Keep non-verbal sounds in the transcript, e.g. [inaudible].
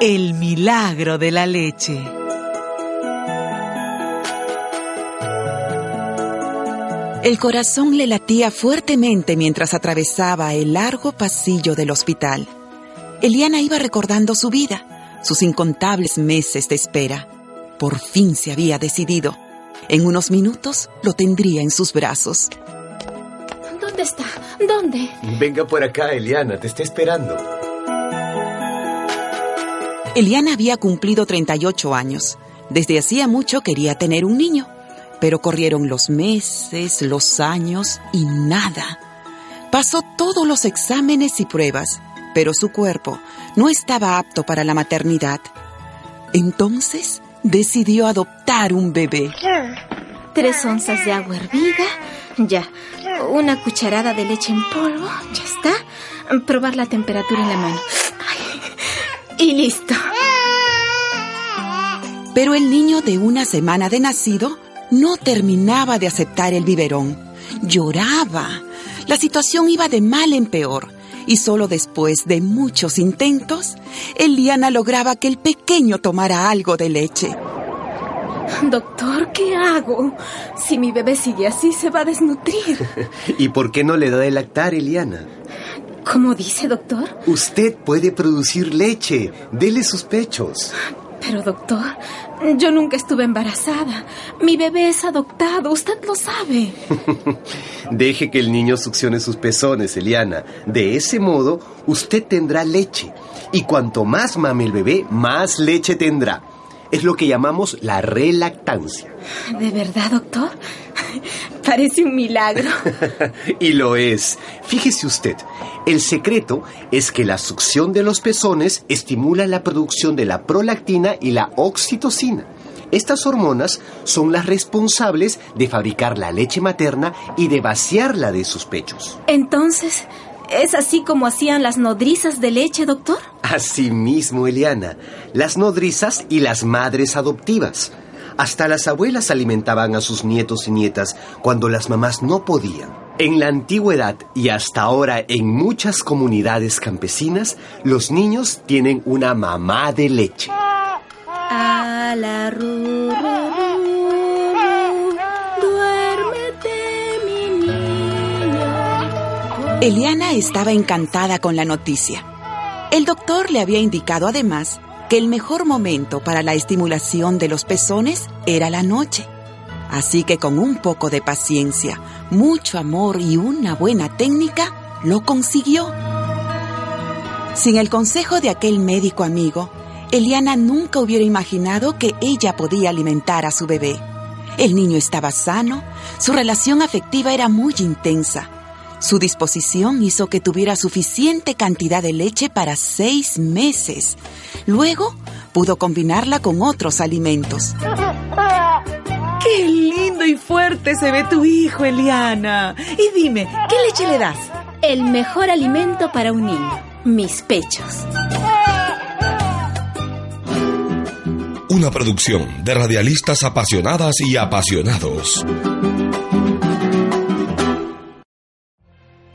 El milagro de la leche. El corazón le latía fuertemente mientras atravesaba el largo pasillo del hospital. Eliana iba recordando su vida, sus incontables meses de espera. Por fin se había decidido. En unos minutos lo tendría en sus brazos. ¿Dónde está? ¿Dónde? Venga por acá, Eliana, te está esperando. Eliana había cumplido 38 años. Desde hacía mucho quería tener un niño, pero corrieron los meses, los años y nada. Pasó todos los exámenes y pruebas, pero su cuerpo no estaba apto para la maternidad. Entonces decidió adoptar un bebé. Tres onzas de agua hervida, ya. Una cucharada de leche en polvo, ya está. Probar la temperatura en la mano. Y listo. Pero el niño de una semana de nacido no terminaba de aceptar el biberón. Lloraba. La situación iba de mal en peor. Y solo después de muchos intentos, Eliana lograba que el pequeño tomara algo de leche. Doctor, ¿qué hago? Si mi bebé sigue así, se va a desnutrir. [laughs] ¿Y por qué no le da de lactar, Eliana? ¿Cómo dice, doctor? Usted puede producir leche. Dele sus pechos. Pero, doctor, yo nunca estuve embarazada. Mi bebé es adoptado, usted lo sabe. [laughs] Deje que el niño succione sus pezones, Eliana. De ese modo, usted tendrá leche. Y cuanto más mame el bebé, más leche tendrá. Es lo que llamamos la relactancia. ¿De verdad, doctor? [laughs] Parece un milagro. [laughs] y lo es. Fíjese usted, el secreto es que la succión de los pezones estimula la producción de la prolactina y la oxitocina. Estas hormonas son las responsables de fabricar la leche materna y de vaciarla de sus pechos. Entonces, ¿es así como hacían las nodrizas de leche, doctor? Así mismo, Eliana. Las nodrizas y las madres adoptivas. Hasta las abuelas alimentaban a sus nietos y nietas cuando las mamás no podían. En la antigüedad y hasta ahora en muchas comunidades campesinas, los niños tienen una mamá de leche. A la ru, Eliana estaba encantada con la noticia. El doctor le había indicado además que el mejor momento para la estimulación de los pezones era la noche. Así que con un poco de paciencia, mucho amor y una buena técnica, lo consiguió. Sin el consejo de aquel médico amigo, Eliana nunca hubiera imaginado que ella podía alimentar a su bebé. El niño estaba sano, su relación afectiva era muy intensa. Su disposición hizo que tuviera suficiente cantidad de leche para seis meses. Luego pudo combinarla con otros alimentos. [laughs] ¡Qué lindo y fuerte se ve tu hijo, Eliana! Y dime, ¿qué leche le das? El mejor alimento para un niño, mis pechos. Una producción de radialistas apasionadas y apasionados.